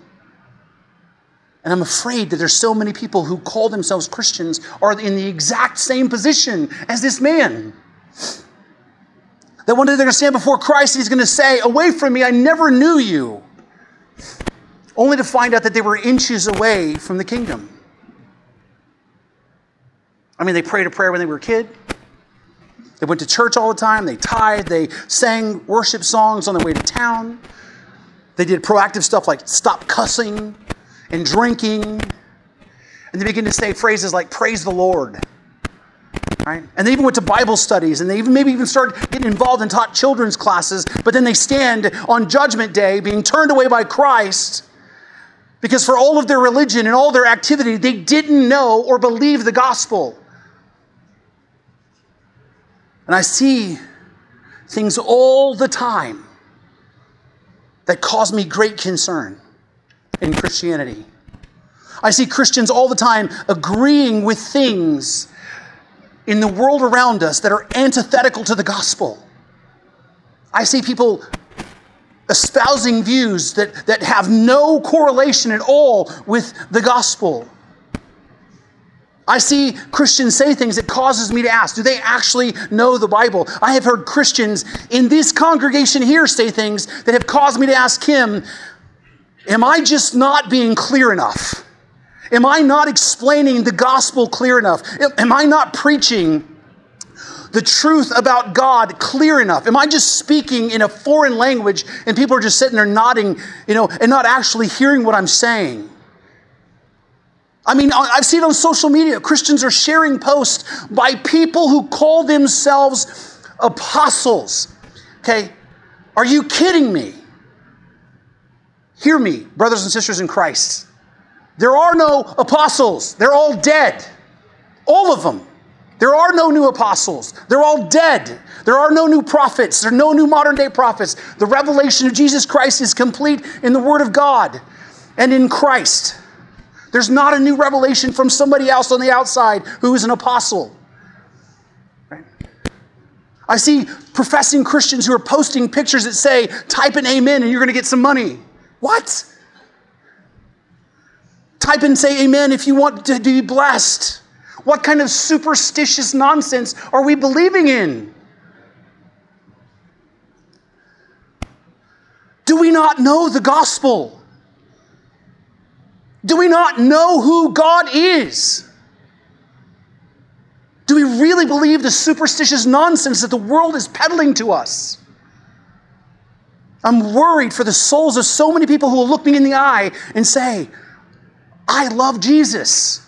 And I'm afraid that there's so many people who call themselves Christians are in the exact same position as this man. That one day they're going to stand before Christ and he's going to say, Away from me, I never knew you. Only to find out that they were inches away from the kingdom. I mean, they prayed a prayer when they were a kid. They went to church all the time. They tithed. They sang worship songs on their way to town. They did proactive stuff like stop cussing and drinking. And they begin to say phrases like, Praise the Lord. Right? And they even went to Bible studies and they even maybe even started getting involved and taught children's classes, but then they stand on Judgment Day being turned away by Christ because for all of their religion and all their activity, they didn't know or believe the gospel. And I see things all the time that cause me great concern in Christianity. I see Christians all the time agreeing with things in the world around us that are antithetical to the gospel. I see people espousing views that, that have no correlation at all with the gospel. I see Christians say things that causes me to ask, do they actually know the Bible? I have heard Christians in this congregation here say things that have caused me to ask him, Am I just not being clear enough? Am I not explaining the gospel clear enough? Am I not preaching the truth about God clear enough? Am I just speaking in a foreign language and people are just sitting there nodding, you know, and not actually hearing what I'm saying? I mean, I've seen on social media, Christians are sharing posts by people who call themselves apostles. Okay? Are you kidding me? Hear me, brothers and sisters in Christ. There are no apostles, they're all dead. All of them. There are no new apostles. They're all dead. There are no new prophets. There are no new modern day prophets. The revelation of Jesus Christ is complete in the Word of God and in Christ. There's not a new revelation from somebody else on the outside who is an apostle. I see professing Christians who are posting pictures that say, type an amen and you're going to get some money. What? Type and say amen if you want to be blessed. What kind of superstitious nonsense are we believing in? Do we not know the gospel? Do we not know who God is? Do we really believe the superstitious nonsense that the world is peddling to us? I'm worried for the souls of so many people who will look me in the eye and say, I love Jesus.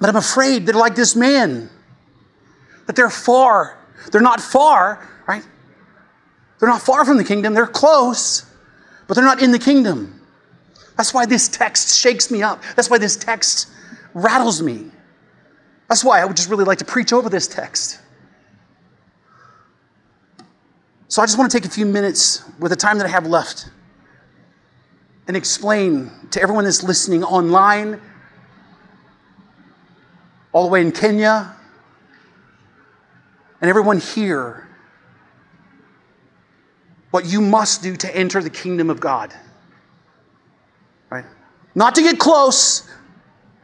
But I'm afraid they're like this man, that they're far. They're not far, right? They're not far from the kingdom. They're close, but they're not in the kingdom. That's why this text shakes me up. That's why this text rattles me. That's why I would just really like to preach over this text. So I just want to take a few minutes with the time that I have left and explain to everyone that's listening online, all the way in Kenya, and everyone here what you must do to enter the kingdom of God. Right? Not to get close,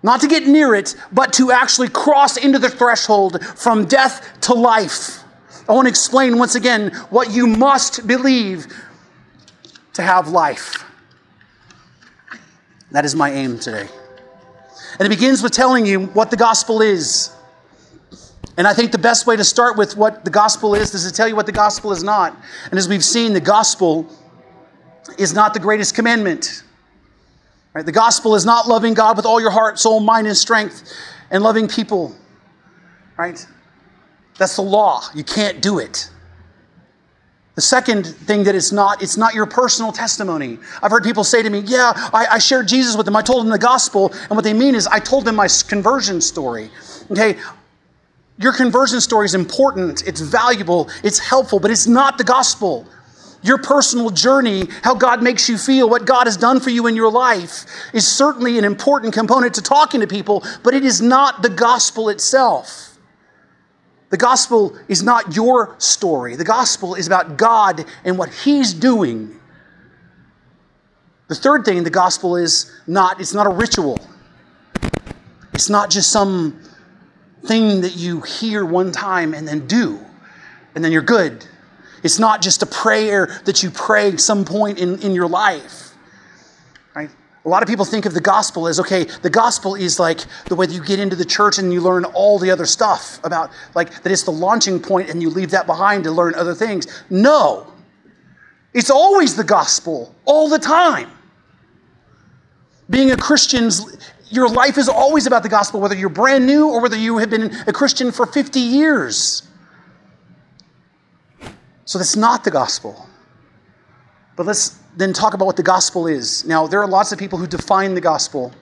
not to get near it, but to actually cross into the threshold from death to life. I want to explain once again what you must believe to have life. That is my aim today. And it begins with telling you what the gospel is. And I think the best way to start with what the gospel is is to tell you what the gospel is not. And as we've seen, the gospel is not the greatest commandment. Right? The gospel is not loving God with all your heart, soul, mind, and strength, and loving people. Right? That's the law. You can't do it. The second thing that it's not, it's not your personal testimony. I've heard people say to me, Yeah, I, I, shared Jesus with them. I told them the gospel. And what they mean is, I told them my conversion story. Okay, your conversion story is important, it's valuable, it's helpful, but it's not the gospel. Your personal journey, how God makes you feel, what God has done for you in your life, is certainly an important component to talking to people, but it is not the gospel itself. The gospel is not your story. The gospel is about God and what He's doing. The third thing the gospel is not, it's not a ritual. It's not just some thing that you hear one time and then do, and then you're good. It's not just a prayer that you pray some point in, in your life. A lot of people think of the gospel as okay, the gospel is like the way that you get into the church and you learn all the other stuff about, like, that it's the launching point and you leave that behind to learn other things. No, it's always the gospel, all the time. Being a Christian's, your life is always about the gospel, whether you're brand new or whether you have been a Christian for 50 years. So that's not the gospel. But let's then talk about what the gospel is. Now, there are lots of people who define the gospel.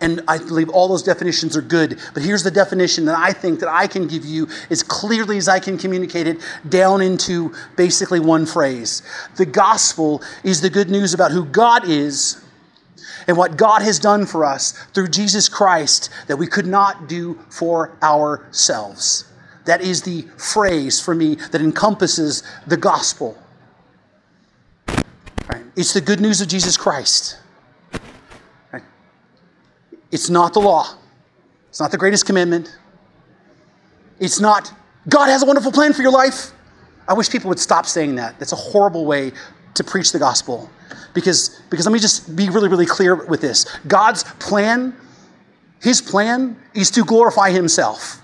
And I believe all those definitions are good. But here's the definition that I think that I can give you as clearly as I can communicate it down into basically one phrase. The gospel is the good news about who God is and what God has done for us through Jesus Christ that we could not do for ourselves. That is the phrase for me that encompasses the gospel. Right? It's the good news of Jesus Christ. Right? It's not the law. It's not the greatest commandment. It's not, God has a wonderful plan for your life. I wish people would stop saying that. That's a horrible way to preach the gospel. Because, because let me just be really, really clear with this. God's plan, his plan is to glorify himself.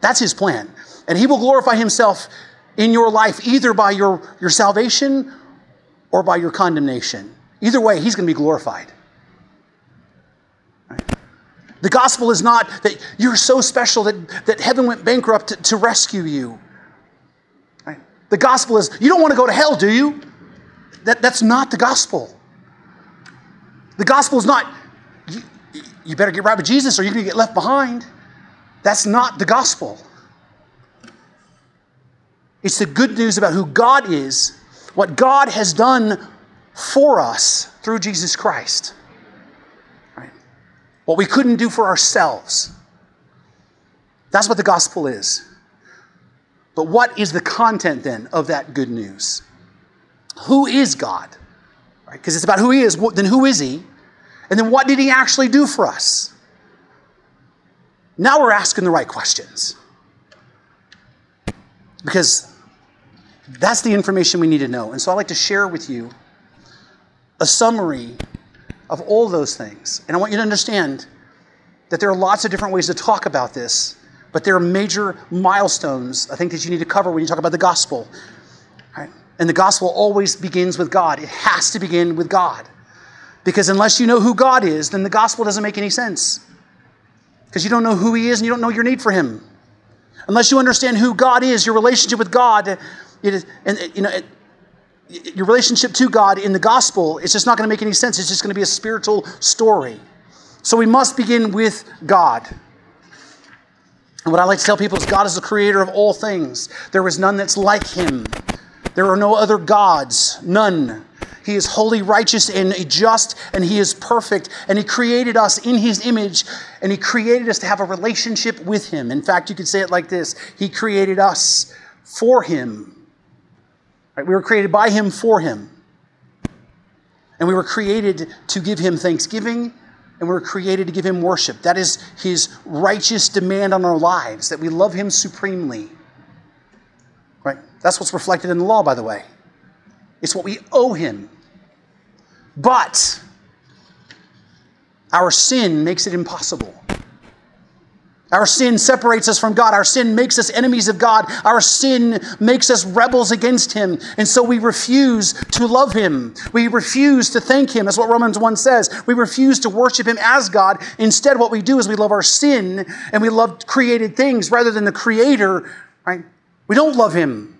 That's his plan. And he will glorify himself in your life either by your, your salvation or by your condemnation. Either way, he's going to be glorified. The gospel is not that you're so special that, that heaven went bankrupt to, to rescue you. Right? The gospel is you don't want to go to hell, do you? That, that's not the gospel. The gospel is not you, you better get right with Jesus or you're going to get left behind. That's not the gospel. It's the good news about who God is what God has done for us through Jesus Christ. Right? What we couldn't do for ourselves. That's what the gospel is. But what is the content then of that good news? Who is God? Because right? it's about who He is. Then who is He? And then what did He actually do for us? Now we're asking the right questions. Because That's the information we need to know. And so I'd like to share with you a summary of all those things. And I want you to understand that there are lots of different ways to talk about this, but there are major milestones I think that you need to cover when you talk about the gospel. Right? And the gospel always begins with God. It has to begin with God. Because unless you know who God is, then the gospel doesn't make any sense. Because you don't know who He is and you don't know your need for Him. Unless you understand who God is, your relationship with God, it is, and uh, you know, it, your relationship to God in the gospel, it's just not going to make any sense. It's just going to be a spiritual story. So we must begin with God. And what I like to tell people is God is the creator of all things. There is none that's like him. There are no other gods, none. He is holy, righteous, and just, and He is perfect. And He created us in His image, and He created us to have a relationship with Him. In fact, you could say it like this He created us for Him. Right? We were created by Him for Him. And we were created to give Him thanksgiving, and we were created to give Him worship. That is His righteous demand on our lives, that we love Him supremely. Right? That's what's reflected in the law, by the way. It's what we owe him. But our sin makes it impossible. Our sin separates us from God. Our sin makes us enemies of God. Our sin makes us rebels against Him. And so we refuse to love Him. We refuse to thank Him. That's what Romans 1 says. We refuse to worship Him as God. Instead, what we do is we love our sin and we love created things rather than the Creator. Right? We don't love Him.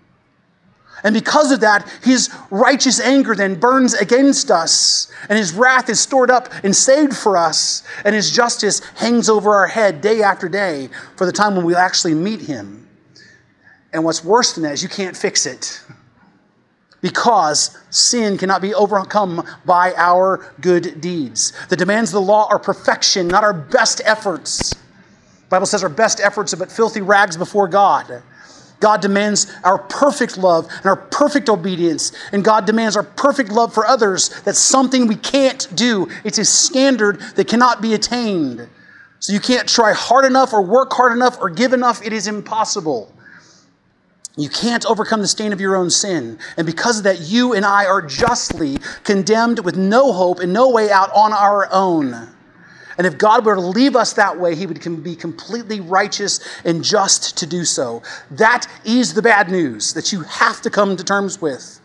And because of that, his righteous anger then burns against us, and his wrath is stored up and saved for us, and his justice hangs over our head day after day for the time when we'll actually meet him. And what's worse than that is you can't fix it because sin cannot be overcome by our good deeds. The demands of the law are perfection, not our best efforts. The Bible says our best efforts are but filthy rags before God. God demands our perfect love and our perfect obedience. And God demands our perfect love for others. That's something we can't do. It's a standard that cannot be attained. So you can't try hard enough or work hard enough or give enough. It is impossible. You can't overcome the stain of your own sin. And because of that, you and I are justly condemned with no hope and no way out on our own. And if God were to leave us that way, he would be completely righteous and just to do so. That is the bad news that you have to come to terms with.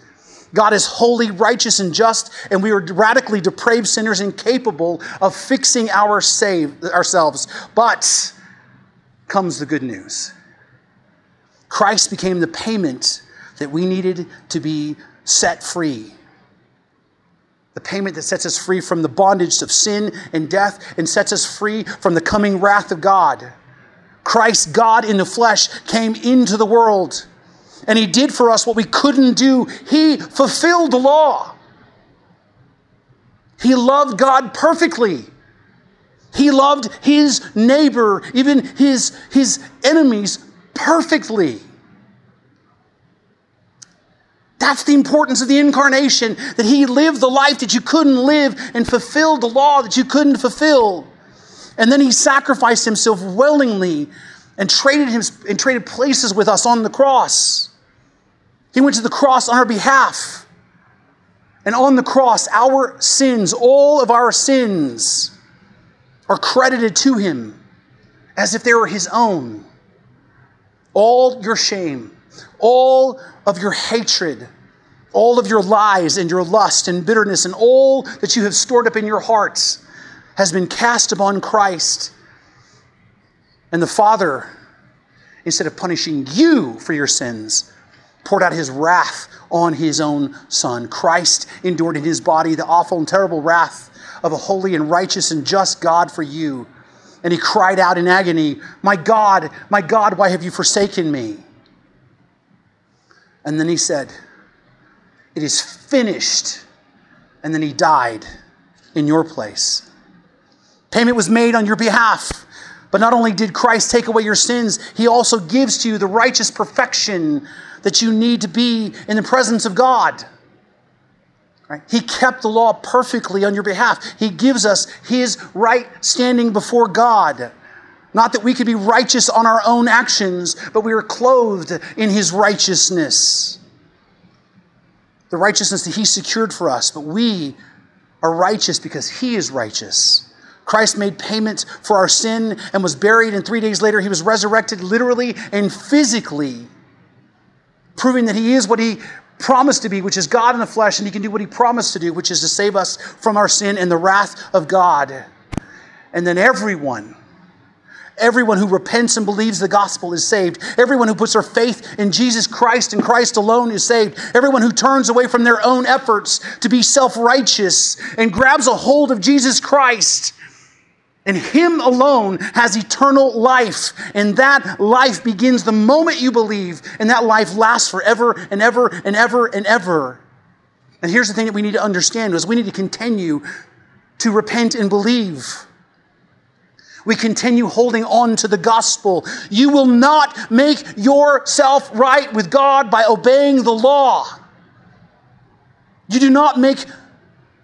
God is holy, righteous, and just, and we are radically depraved sinners incapable of fixing our save, ourselves. But comes the good news Christ became the payment that we needed to be set free the payment that sets us free from the bondage of sin and death and sets us free from the coming wrath of God. Christ, God in the flesh, came into the world and he did for us what we couldn't do. He fulfilled the law. He loved God perfectly. He loved his neighbor, even his, his enemies, perfectly. That's the importance of the incarnation, that he lived the life that you couldn't live and fulfilled the law that you couldn't fulfill. And then he sacrificed himself willingly and traded, him, and traded places with us on the cross. He went to the cross on our behalf. And on the cross, our sins, all of our sins, are credited to him as if they were his own. All your shame, all of your hatred, all of your lies and your lust and bitterness and all that you have stored up in your hearts has been cast upon Christ. And the Father, instead of punishing you for your sins, poured out his wrath on his own Son. Christ endured in his body the awful and terrible wrath of a holy and righteous and just God for you. And he cried out in agony, My God, my God, why have you forsaken me? And then he said, It is finished. And then he died in your place. Payment was made on your behalf. But not only did Christ take away your sins, he also gives to you the righteous perfection that you need to be in the presence of God. Right? He kept the law perfectly on your behalf. He gives us his right standing before God. Not that we could be righteous on our own actions, but we are clothed in his righteousness. The righteousness that he secured for us, but we are righteous because he is righteous. Christ made payment for our sin and was buried, and three days later he was resurrected literally and physically, proving that he is what he promised to be, which is God in the flesh, and he can do what he promised to do, which is to save us from our sin and the wrath of God. And then everyone, everyone who repents and believes the gospel is saved. Everyone who puts their faith in Jesus Christ and Christ alone is saved. Everyone who turns away from their own efforts to be self righteous and grabs a hold of Jesus Christ and Him alone has eternal life. And that life begins the moment you believe, and that life lasts forever and ever and ever and ever. And here's the thing that we need to understand is we need to continue to repent and believe. We continue holding on to the gospel. You will not make yourself right with God by obeying the law. You do not make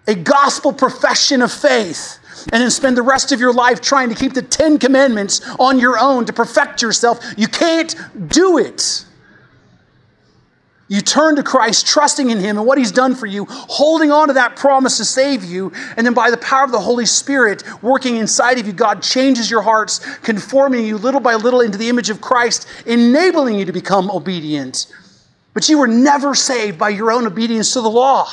a gospel profession of faith and then spend the rest of your life trying to keep the Ten Commandments on your own to perfect yourself. You can't do it. You turn to Christ, trusting in Him and what He's done for you, holding on to that promise to save you, and then by the power of the Holy Spirit working inside of you, God changes your hearts, conforming you little by little into the image of Christ, enabling you to become obedient. But you were never saved by your own obedience to the law.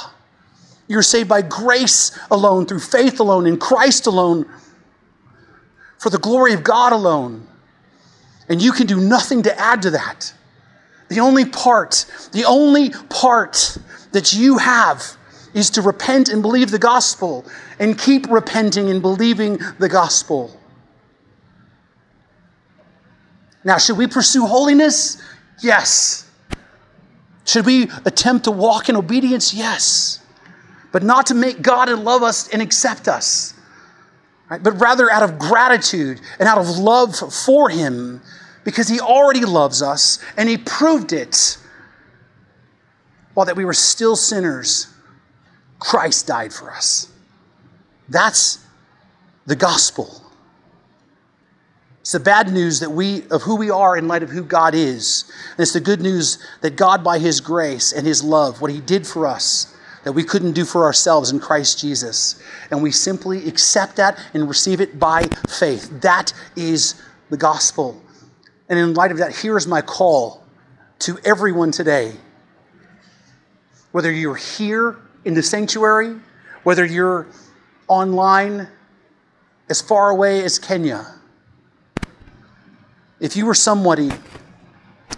You're saved by grace alone, through faith alone, in Christ alone, for the glory of God alone. And you can do nothing to add to that. The only part, the only part that you have is to repent and believe the gospel and keep repenting and believing the gospel. Now, should we pursue holiness? Yes. Should we attempt to walk in obedience? Yes but not to make God and love us and accept us, right? but rather out of gratitude and out of love for Him because He already loves us and He proved it while that we were still sinners. Christ died for us. That's the gospel. It's the bad news that we of who we are in light of who God is. And it's the good news that God by his grace and his love, what he did for us, that we couldn't do for ourselves in Christ Jesus. And we simply accept that and receive it by faith. That is the gospel. And in light of that, here is my call to everyone today. Whether you're here in the sanctuary, whether you're online as far away as Kenya, if you were somebody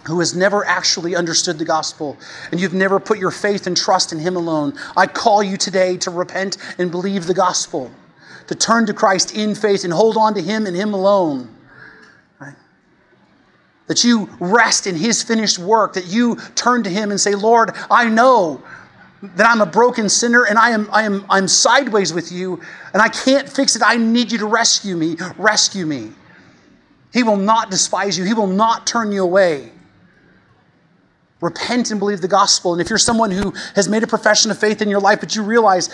who has never actually understood the gospel and you've never put your faith and trust in Him alone, I call you today to repent and believe the gospel, to turn to Christ in faith and hold on to Him and Him alone. That you rest in His finished work, that you turn to Him and say, Lord, I know that I'm a broken sinner and I am, I am I'm sideways with you and I can't fix it. I need you to rescue me. Rescue me. He will not despise you. He will not turn you away. Repent and believe the gospel. And if you're someone who has made a profession of faith in your life, but you realize,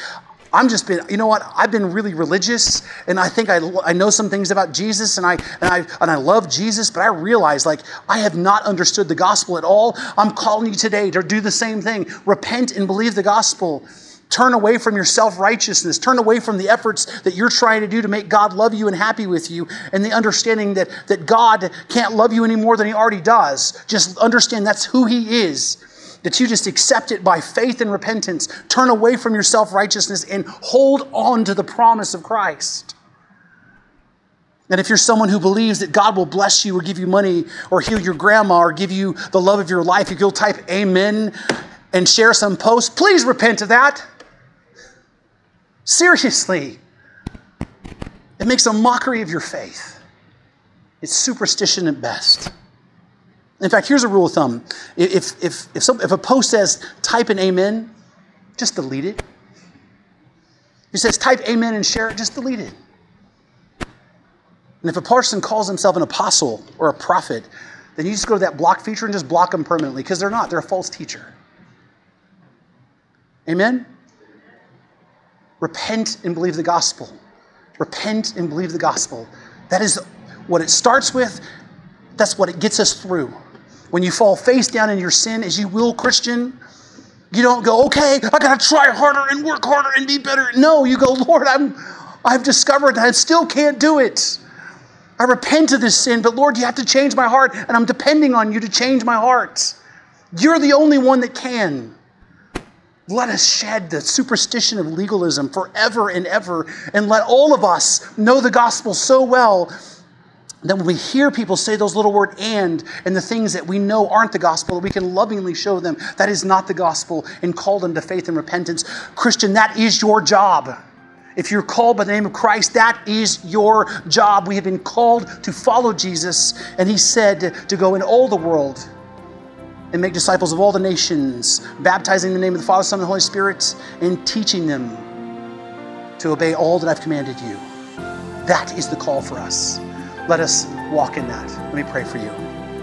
I'm just been, you know what? I've been really religious, and I think I, I know some things about Jesus, and I and I and I love Jesus, but I realize like I have not understood the gospel at all. I'm calling you today to do the same thing. Repent and believe the gospel. Turn away from your self righteousness. Turn away from the efforts that you're trying to do to make God love you and happy with you, and the understanding that, that God can't love you any more than He already does. Just understand that's who He is. That you just accept it by faith and repentance. Turn away from your self righteousness and hold on to the promise of Christ. And if you're someone who believes that God will bless you or give you money or heal your grandma or give you the love of your life, if you'll type amen and share some post, please repent of that. Seriously. It makes a mockery of your faith. It's superstition at best. In fact, here's a rule of thumb. If, if, if, some, if a post says type an amen, just delete it. If it says type amen and share it, just delete it. And if a person calls himself an apostle or a prophet, then you just go to that block feature and just block them permanently because they're not. They're a false teacher. Amen? Repent and believe the gospel. Repent and believe the gospel. That is what it starts with. That's what it gets us through. When you fall face down in your sin, as you will, Christian, You don't go, okay, I gotta try harder and work harder and be better. No, you go, Lord, I'm, I've discovered that I still can't do it. I repent of this sin, but Lord, you have to change my heart, and I'm depending on you to change my heart. You're the only one that can. Let us shed the superstition of legalism forever and ever, and let all of us know the gospel so well that when we hear people say those little word and and the things that we know aren't the gospel, that we can lovingly show them that is not the gospel and call them to faith and repentance. Christian, that is your job. If you're called by the name of Christ, that is your job. We have been called to follow Jesus, and He said to go in all the world and make disciples of all the nations, baptizing in the name of the Father, Son, and the Holy Spirit, and teaching them to obey all that I've commanded you. That is the call for us. Let us walk in that. Let me pray for you.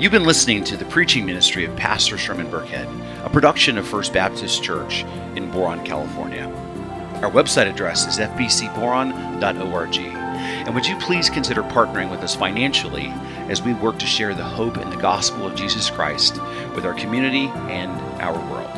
You've been listening to the preaching ministry of Pastor Sherman Burkhead, a production of First Baptist Church in Boron, California. Our website address is fbcboron.org. And would you please consider partnering with us financially as we work to share the hope and the gospel of Jesus Christ with our community and our world?